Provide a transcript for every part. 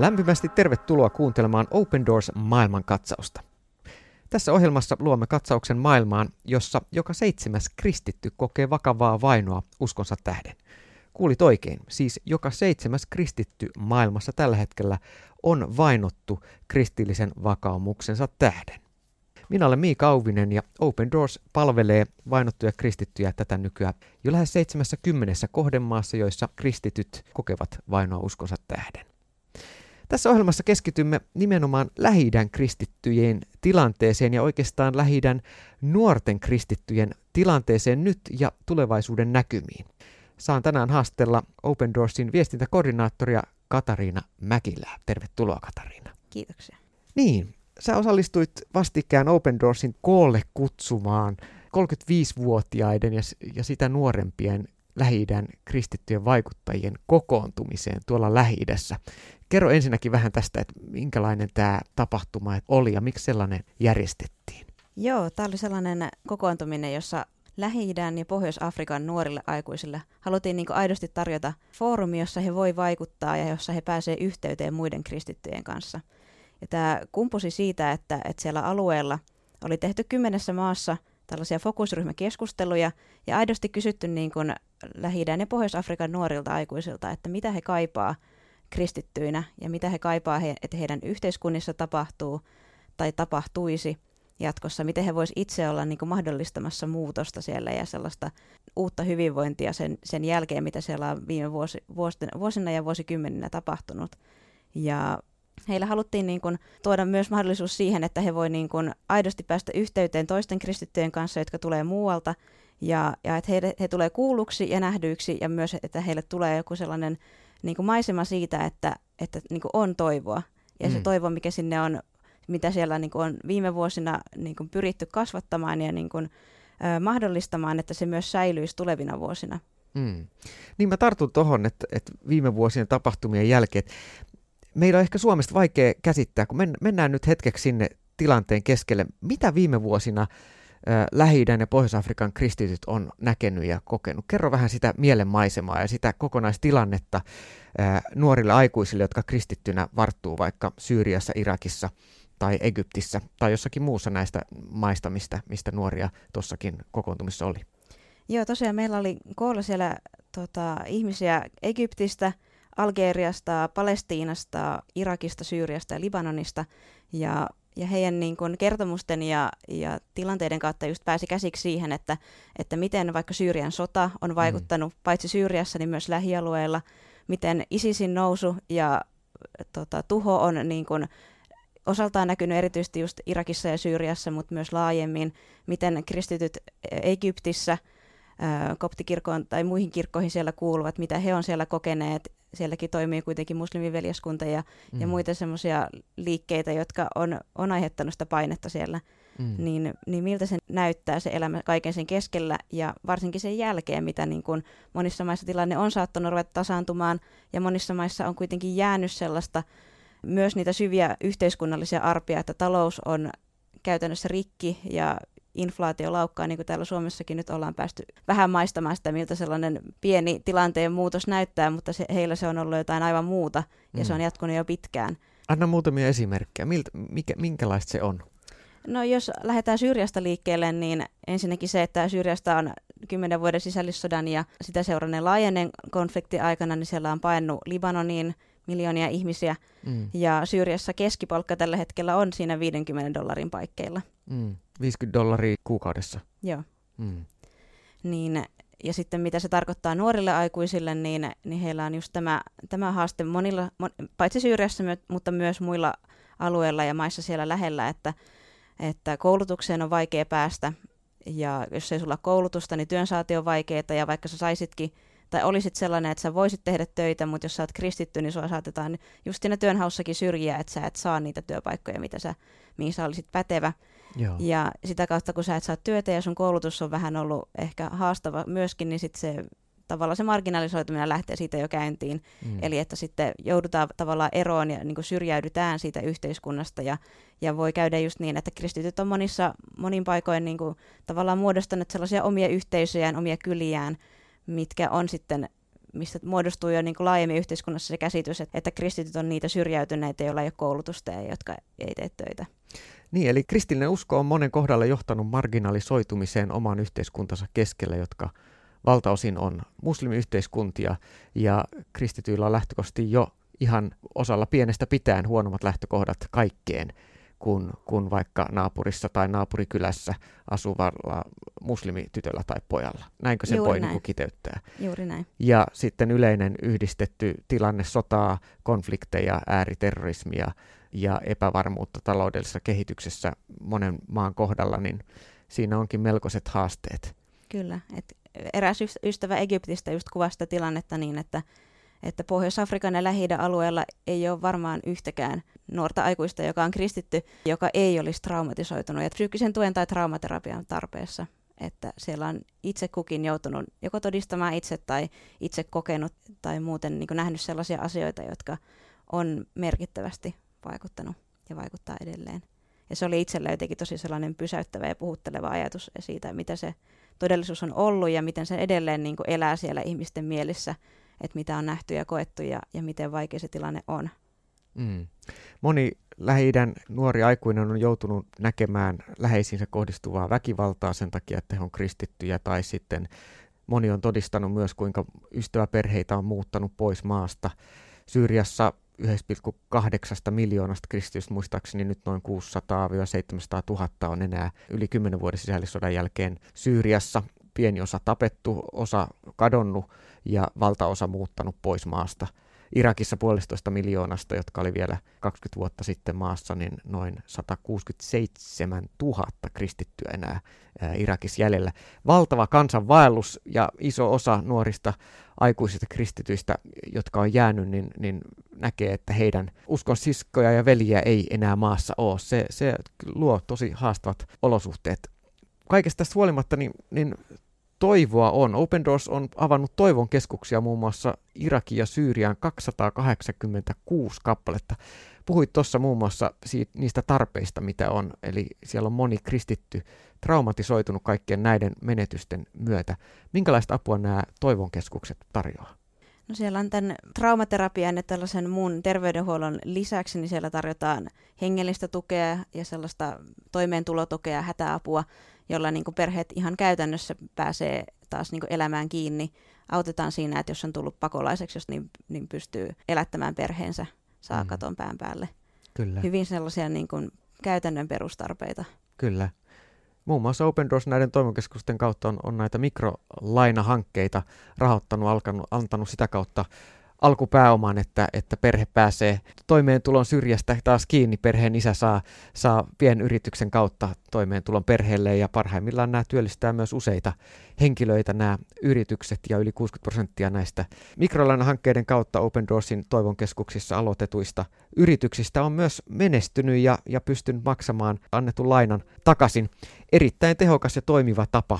Lämpimästi tervetuloa kuuntelemaan Open Doors maailmankatsausta. Tässä ohjelmassa luomme katsauksen maailmaan, jossa joka seitsemäs kristitty kokee vakavaa vainoa uskonsa tähden. Kuulit oikein, siis joka seitsemäs kristitty maailmassa tällä hetkellä on vainottu kristillisen vakaumuksensa tähden. Minä olen Miika Auvinen ja Open Doors palvelee vainottuja kristittyjä tätä nykyään jo lähes 70 kohdemaassa, joissa kristityt kokevat vainoa uskonsa tähden. Tässä ohjelmassa keskitymme nimenomaan lähi kristittyjen tilanteeseen ja oikeastaan lähi nuorten kristittyjen tilanteeseen nyt ja tulevaisuuden näkymiin. Saan tänään haastella Open Doorsin viestintäkoordinaattoria Katariina Mäkilää. Tervetuloa Katariina. Kiitoksia. Niin, sä osallistuit vastikään Open Doorsin koolle kutsumaan 35-vuotiaiden ja, ja sitä nuorempien lähi kristittyjen vaikuttajien kokoontumiseen tuolla lähi Kerro ensinnäkin vähän tästä, että minkälainen tämä tapahtuma oli ja miksi sellainen järjestettiin. Joo, tämä oli sellainen kokoontuminen, jossa lähi ja Pohjois-Afrikan nuorille aikuisille haluttiin niin aidosti tarjota foorumi, jossa he voi vaikuttaa ja jossa he pääsevät yhteyteen muiden kristittyjen kanssa. Ja tämä kumpusi siitä, että, että siellä alueella oli tehty kymmenessä maassa tällaisia fokusryhmäkeskusteluja ja aidosti kysytty niin kuin lähi ja Pohjois-Afrikan nuorilta aikuisilta, että mitä he kaipaa kristittyinä ja mitä he kaipaa, he, että heidän yhteiskunnissa tapahtuu tai tapahtuisi jatkossa, miten he voisivat itse olla niin kuin mahdollistamassa muutosta siellä ja sellaista uutta hyvinvointia sen, sen jälkeen, mitä siellä on viime vuosi, vuosina, vuosina ja vuosikymmeninä tapahtunut. Ja heillä haluttiin niin kuin tuoda myös mahdollisuus siihen, että he voivat niin aidosti päästä yhteyteen toisten kristittyjen kanssa, jotka tulee muualta, ja, ja että he, he tulee kuulluksi ja nähdyiksi, ja myös, että heille tulee joku sellainen niin kuin maisema siitä, että, että niin kuin on toivoa. Ja mm. se toivo, mikä sinne on, mitä siellä niin kuin on viime vuosina niin kuin pyritty kasvattamaan ja niin kuin, ö, mahdollistamaan, että se myös säilyisi tulevina vuosina. Mm. Niin mä tartun tuohon, että, että viime vuosien tapahtumien jälkeen, meillä on ehkä Suomesta vaikea käsittää, kun mennään nyt hetkeksi sinne tilanteen keskelle, mitä viime vuosina lähi ja Pohjois-Afrikan kristityt on näkenyt ja kokenut. Kerro vähän sitä mielenmaisemaa ja sitä kokonaistilannetta nuorille aikuisille, jotka kristittynä varttuu vaikka Syyriassa, Irakissa tai Egyptissä tai jossakin muussa näistä maista, mistä, mistä nuoria tuossakin kokoontumissa oli. Joo, tosiaan meillä oli koolla siellä tota, ihmisiä Egyptistä, Algeriasta, Palestiinasta, Irakista, Syyriasta ja Libanonista. Ja ja heidän niin kuin kertomusten ja, ja tilanteiden kautta just pääsi käsiksi siihen, että, että miten vaikka Syyrian sota on vaikuttanut mm. paitsi Syyriassa, niin myös lähialueilla, miten ISISin nousu ja tota, tuho on niin kuin osaltaan näkynyt erityisesti just Irakissa ja Syyriassa, mutta myös laajemmin, miten kristityt Egyptissä – koptikirkkoon tai muihin kirkkoihin siellä kuuluvat, mitä he on siellä kokeneet. Sielläkin toimii kuitenkin muslimiveljeskunta ja, mm. ja muita semmoisia liikkeitä, jotka on, on aiheuttanut sitä painetta siellä. Mm. Niin, niin miltä se näyttää se elämä kaiken sen keskellä ja varsinkin sen jälkeen, mitä niin kun monissa maissa tilanne on saattanut ruveta tasaantumaan ja monissa maissa on kuitenkin jäänyt sellaista myös niitä syviä yhteiskunnallisia arpia, että talous on käytännössä rikki ja inflaatio laukkaa, niin kuin täällä Suomessakin nyt ollaan päästy vähän maistamaan sitä, miltä sellainen pieni tilanteen muutos näyttää, mutta se, heillä se on ollut jotain aivan muuta ja mm. se on jatkunut jo pitkään. Anna muutamia esimerkkejä. Miltä, mikä, minkälaista se on? No jos lähdetään Syyriasta liikkeelle, niin ensinnäkin se, että Syyriasta on kymmenen vuoden sisällissodan ja sitä seuranneen laajenen konflikti aikana, niin siellä on paennut Libanoniin miljoonia ihmisiä. Mm. Ja Syyriassa keskipalkka tällä hetkellä on siinä 50 dollarin paikkeilla. Mm. 50 dollaria kuukaudessa. Joo. Mm. Niin, ja sitten mitä se tarkoittaa nuorille aikuisille, niin, niin heillä on just tämä, tämä haaste monilla, mon, paitsi Syyriassa, mutta myös muilla alueilla ja maissa siellä lähellä, että, että koulutukseen on vaikea päästä, ja jos ei sulla koulutusta, niin työnsaati on vaikeaa, ja vaikka sä saisitkin, tai olisit sellainen, että sä voisit tehdä töitä, mutta jos sä oot kristitty, niin sua saatetaan just siinä työnhaussakin syrjiä, että sä et saa niitä työpaikkoja, mitä sä, mihin sä olisit pätevä. Joo. Ja sitä kautta, kun sä et saa työtä ja sun koulutus on vähän ollut ehkä haastava myöskin, niin sitten se tavallaan se marginalisoituminen lähtee siitä jo käyntiin. Mm. Eli että sitten joudutaan tavallaan eroon ja niin kuin syrjäydytään siitä yhteiskunnasta ja, ja voi käydä just niin, että kristityt on monissa, monin paikoin niin kuin, tavallaan muodostaneet sellaisia omia yhteisöjään, omia kyliään, mitkä on sitten mistä muodostuu jo niin kuin laajemmin yhteiskunnassa se käsitys, että, että kristityt on niitä syrjäytyneitä, joilla ei ole koulutusta ja jotka ei tee töitä. Niin, eli kristillinen usko on monen kohdalla johtanut marginalisoitumiseen oman yhteiskuntansa keskellä, jotka valtaosin on muslimiyhteiskuntia, ja kristityillä on lähtökohtaisesti jo ihan osalla pienestä pitäen huonommat lähtökohdat kaikkeen kuin, kuin vaikka naapurissa tai naapurikylässä asuvalla muslimitytöllä tai pojalla. Näinkö sen Juuri voi näin. niin kiteyttää? Juuri näin. Ja sitten yleinen yhdistetty tilanne sotaa, konflikteja, ääriterrorismia ja epävarmuutta taloudellisessa kehityksessä monen maan kohdalla, niin siinä onkin melkoiset haasteet. Kyllä. Et eräs ystävä Egyptistä just kuvasi sitä tilannetta niin, että, että Pohjois-Afrikan ja lähi alueella ei ole varmaan yhtäkään nuorta aikuista, joka on kristitty, joka ei olisi traumatisoitunut ja psyykkisen tuen tai traumaterapian tarpeessa. Että siellä on itse kukin joutunut joko todistamaan itse tai itse kokenut tai muuten niin nähnyt sellaisia asioita, jotka on merkittävästi vaikuttanut ja vaikuttaa edelleen. Ja se oli itselle jotenkin tosi sellainen pysäyttävä ja puhutteleva ajatus siitä, mitä se todellisuus on ollut ja miten se edelleen niin elää siellä ihmisten mielissä, että mitä on nähty ja koettu ja, ja miten vaikea se tilanne on. Mm. Moni lähi nuori aikuinen on joutunut näkemään läheisiinsä kohdistuvaa väkivaltaa sen takia, että he on kristittyjä, tai sitten moni on todistanut myös, kuinka ystäväperheitä on muuttanut pois maasta. Syyriassa 1,8 miljoonasta kristitystä muistaakseni nyt noin 600-700 000 on enää yli 10 vuoden sisällissodan jälkeen Syyriassa. Pieni osa tapettu, osa kadonnut ja valtaosa muuttanut pois maasta. Irakissa puolestoista miljoonasta, jotka oli vielä 20 vuotta sitten maassa, niin noin 167 000 kristittyä enää Irakissa jäljellä. Valtava kansanvaellus ja iso osa nuorista aikuisista kristityistä, jotka on jäänyt, niin, niin näkee, että heidän uskon siskoja ja veliä ei enää maassa ole. Se, se luo tosi haastavat olosuhteet. Kaikesta tästä huolimatta, niin, niin toivoa on. Open Doors on avannut toivon keskuksia muun muassa Irakin ja Syyrian 286 kappaletta. Puhuit tuossa muun muassa siitä, niistä tarpeista, mitä on. Eli siellä on moni kristitty traumatisoitunut kaikkien näiden menetysten myötä. Minkälaista apua nämä toivon keskukset tarjoaa? No siellä on tämän traumaterapian ja tällaisen muun terveydenhuollon lisäksi, niin siellä tarjotaan hengellistä tukea ja sellaista toimeentulotukea, hätäapua, jolla niin kuin perheet ihan käytännössä pääsee taas niin kuin elämään kiinni. Autetaan siinä, että jos on tullut pakolaiseksi, jos niin, niin pystyy elättämään perheensä, saa mm. katon pään päälle. Kyllä. Hyvin sellaisia niin kuin käytännön perustarpeita. Kyllä. Muun muassa Open Doors näiden toimikeskusten kautta on, on näitä mikrolainahankkeita rahoittanut, alkanut, antanut sitä kautta alkupääoman, että, että perhe pääsee toimeentulon syrjästä taas kiinni. Perheen isä saa, saa pienyrityksen kautta toimeentulon perheelle ja parhaimmillaan nämä työllistää myös useita henkilöitä nämä yritykset ja yli 60 prosenttia näistä mikrolainahankkeiden kautta Open Doorsin toivon keskuksissa aloitetuista yrityksistä on myös menestynyt ja, ja pystynyt maksamaan annetun lainan takaisin. Erittäin tehokas ja toimiva tapa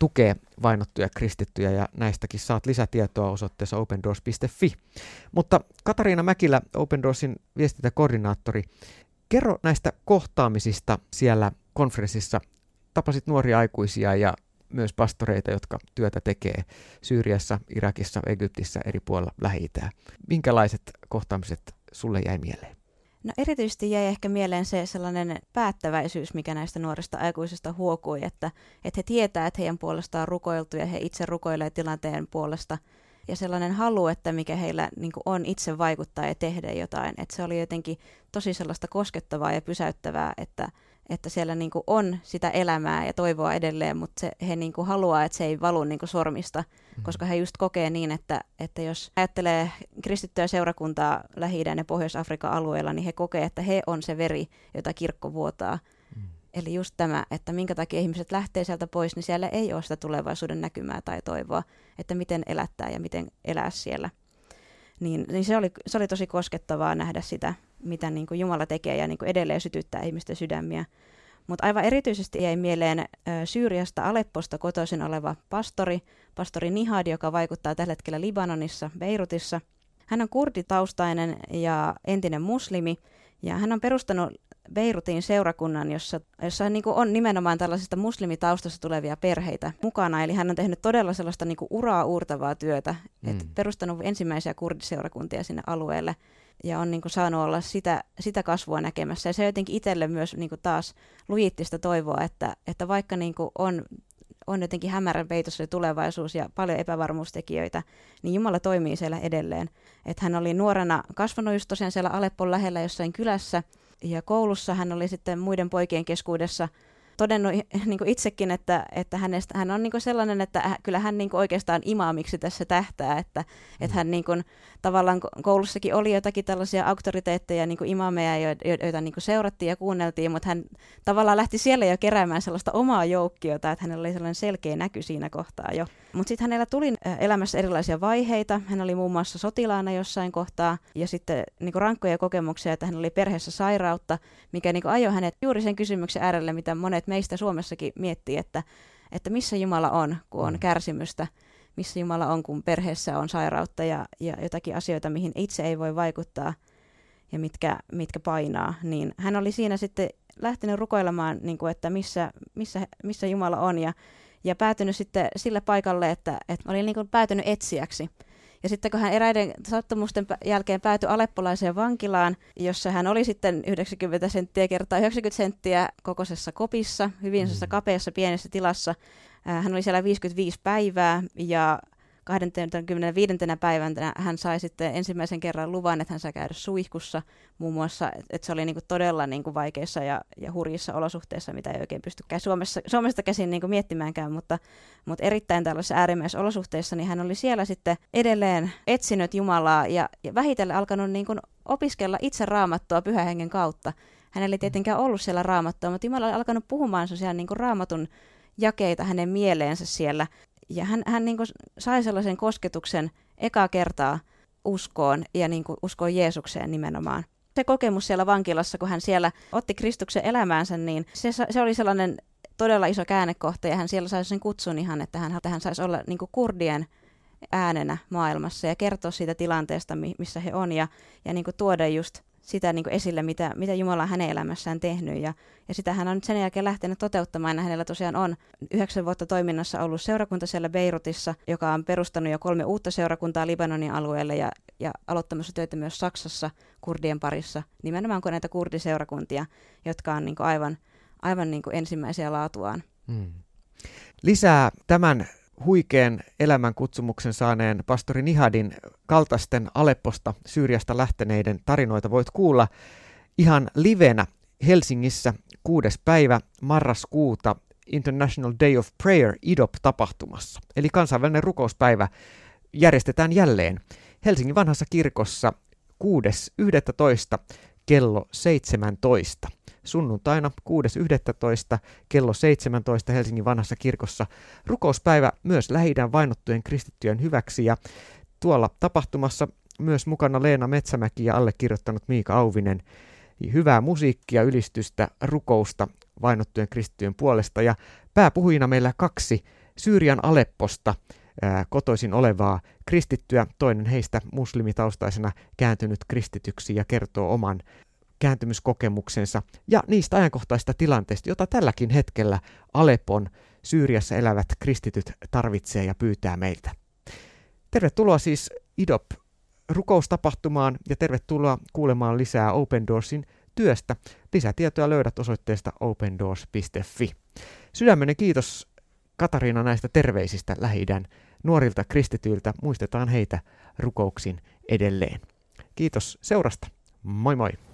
tukee vainottuja kristittyjä ja näistäkin saat lisätietoa osoitteessa opendoors.fi. Mutta Katariina Mäkilä, Open Doorsin viestintäkoordinaattori, kerro näistä kohtaamisista siellä konferenssissa. Tapasit nuoria aikuisia ja myös pastoreita, jotka työtä tekee Syyriassa, Irakissa, Egyptissä, eri puolilla lähi Minkälaiset kohtaamiset sulle jäi mieleen? No erityisesti jäi ehkä mieleen se sellainen päättäväisyys, mikä näistä nuorista aikuisista huokui, että, että he tietää, että heidän puolestaan on rukoiltu ja he itse rukoilee tilanteen puolesta. Ja sellainen halu, että mikä heillä niin on itse vaikuttaa ja tehdä jotain. Että se oli jotenkin tosi sellaista koskettavaa ja pysäyttävää, että, että siellä niin kuin on sitä elämää ja toivoa edelleen, mutta se, he niin kuin haluaa, että se ei valu niin kuin sormista, mm-hmm. koska he just kokee niin, että, että jos ajattelee kristittyä seurakuntaa lähi ja Pohjois-Afrikan alueella, niin he kokee, että he on se veri, jota kirkko vuotaa. Mm. Eli just tämä, että minkä takia ihmiset lähtee sieltä pois, niin siellä ei ole sitä tulevaisuuden näkymää tai toivoa, että miten elättää ja miten elää siellä. Niin, niin se, oli, se oli tosi koskettavaa nähdä sitä, mitä niin kuin Jumala tekee ja niin kuin edelleen sytyttää ihmisten sydämiä. Mutta aivan erityisesti jäi mieleen Syyriasta Alepposta kotoisin oleva pastori, pastori Nihad, joka vaikuttaa tällä hetkellä Libanonissa, Beirutissa. Hän on kurditaustainen ja entinen muslimi, ja hän on perustanut Beirutin seurakunnan, jossa, jossa niin kuin on nimenomaan tällaisista muslimitaustasta tulevia perheitä mukana. Eli hän on tehnyt todella sellaista niin kuin uraa uurtavaa työtä, mm. että perustanut ensimmäisiä kurdiseurakuntia sinne alueelle ja on niin kuin saanut olla sitä, sitä kasvua näkemässä. Ja se jotenkin itselle myös niin kuin taas lujittista toivoa, että, että vaikka niin kuin on on jotenkin hämärän peitossa tulevaisuus ja paljon epävarmuustekijöitä, niin Jumala toimii siellä edelleen. Että hän oli nuorena kasvanut just tosiaan siellä Aleppon lähellä jossain kylässä, ja koulussa hän oli sitten muiden poikien keskuudessa – todennut niin kuin itsekin, että, että hänestä, hän on niin kuin sellainen, että kyllä hän niin kuin oikeastaan imaamiksi tässä tähtää, että, mm. että hän niin kuin, tavallaan koulussakin oli jotakin tällaisia auktoriteetteja, niin kuin imameja, joita niin kuin seurattiin ja kuunneltiin, mutta hän tavallaan lähti siellä jo keräämään sellaista omaa joukkiota, että hänellä oli sellainen selkeä näky siinä kohtaa jo. Mutta sitten hänellä tuli elämässä erilaisia vaiheita. Hän oli muun muassa sotilaana jossain kohtaa ja sitten niin rankkoja kokemuksia, että hän oli perheessä sairautta, mikä niin ajoi hänet juuri sen kysymyksen äärelle, mitä monet meistä Suomessakin miettii, että, että missä Jumala on, kun on mm. kärsimystä, missä Jumala on, kun perheessä on sairautta ja, ja jotakin asioita, mihin itse ei voi vaikuttaa ja mitkä, mitkä painaa, niin hän oli siinä sitten lähtenyt rukoilemaan, niin kuin, että missä, missä, missä Jumala on ja päätynyt sitten sille paikalle, että, että oli niin kuin päätynyt etsijäksi. Ja sitten kun hän eräiden sattumusten jälkeen päätyi aleppolaiseen vankilaan, jossa hän oli sitten 90 senttiä kertaa 90 senttiä kokoisessa kopissa, hyvin mm. kapeassa pienessä tilassa. Hän oli siellä 55 päivää ja 25. päivänä hän sai sitten ensimmäisen kerran luvan, että hän sai käydä suihkussa muun muassa, että se oli niin kuin todella niin kuin vaikeissa ja, ja hurjissa olosuhteissa, mitä ei oikein pystykään Suomessa, Suomesta käsin niin kuin miettimäänkään, mutta, mutta erittäin tällaisissa äärimmäisissä olosuhteissa, niin hän oli siellä sitten edelleen etsinyt Jumalaa ja, ja vähitellen alkanut niin kuin opiskella itse raamattua pyhähengen kautta. Hänellä ei tietenkään ollut siellä raamattua, mutta Jumala oli alkanut puhumaan sosiaan niin kuin raamatun jakeita hänen mieleensä siellä ja hän, hän niin sai sellaisen kosketuksen eka kertaa uskoon ja niin uskoon Jeesukseen nimenomaan. Se kokemus siellä vankilassa, kun hän siellä otti Kristuksen elämäänsä, niin se, se oli sellainen todella iso käännekohta ja hän siellä sai sen kutsun ihan, että hän, että hän saisi olla niin kurdien äänenä maailmassa ja kertoa siitä tilanteesta, missä he on ja, ja niin tuoda just sitä niin kuin esille, mitä, mitä Jumala on hänen elämässään tehnyt. Ja, ja sitä hän on nyt sen jälkeen lähtenyt toteuttamaan. Ja hänellä tosiaan on yhdeksän vuotta toiminnassa ollut seurakunta siellä Beirutissa, joka on perustanut jo kolme uutta seurakuntaa Libanonin alueelle ja, ja aloittamassa töitä myös Saksassa kurdien parissa. Nimenomaan kuin näitä kurdiseurakuntia, jotka on niin kuin aivan, aivan niin kuin ensimmäisiä laatuaan. Hmm. Lisää tämän huikean elämän kutsumuksen saaneen pastori Nihadin kaltaisten Alepposta Syyriasta lähteneiden tarinoita voit kuulla ihan livenä Helsingissä 6. päivä marraskuuta International Day of Prayer IDOP-tapahtumassa. Eli kansainvälinen rukouspäivä järjestetään jälleen Helsingin vanhassa kirkossa 6.11. kello 17 sunnuntaina 6.11. kello 17 Helsingin vanhassa kirkossa rukouspäivä myös lähi vainottujen kristittyjen hyväksi ja tuolla tapahtumassa myös mukana Leena Metsämäki ja allekirjoittanut Miika Auvinen. Hyvää musiikkia, ylistystä, rukousta vainottujen kristittyjen puolesta ja pääpuhujina meillä kaksi Syyrian Alepposta ää, kotoisin olevaa kristittyä, toinen heistä muslimitaustaisena kääntynyt kristityksi ja kertoo oman kääntymyskokemuksensa ja niistä ajankohtaisista tilanteista, jota tälläkin hetkellä Alepon Syyriassa elävät kristityt tarvitsee ja pyytää meiltä. Tervetuloa siis IDOP rukoustapahtumaan ja tervetuloa kuulemaan lisää Open Doorsin työstä. Lisätietoja löydät osoitteesta opendoors.fi. Sydämenen kiitos Katariina näistä terveisistä lähi nuorilta kristityiltä. Muistetaan heitä rukouksin edelleen. Kiitos seurasta. Moi moi!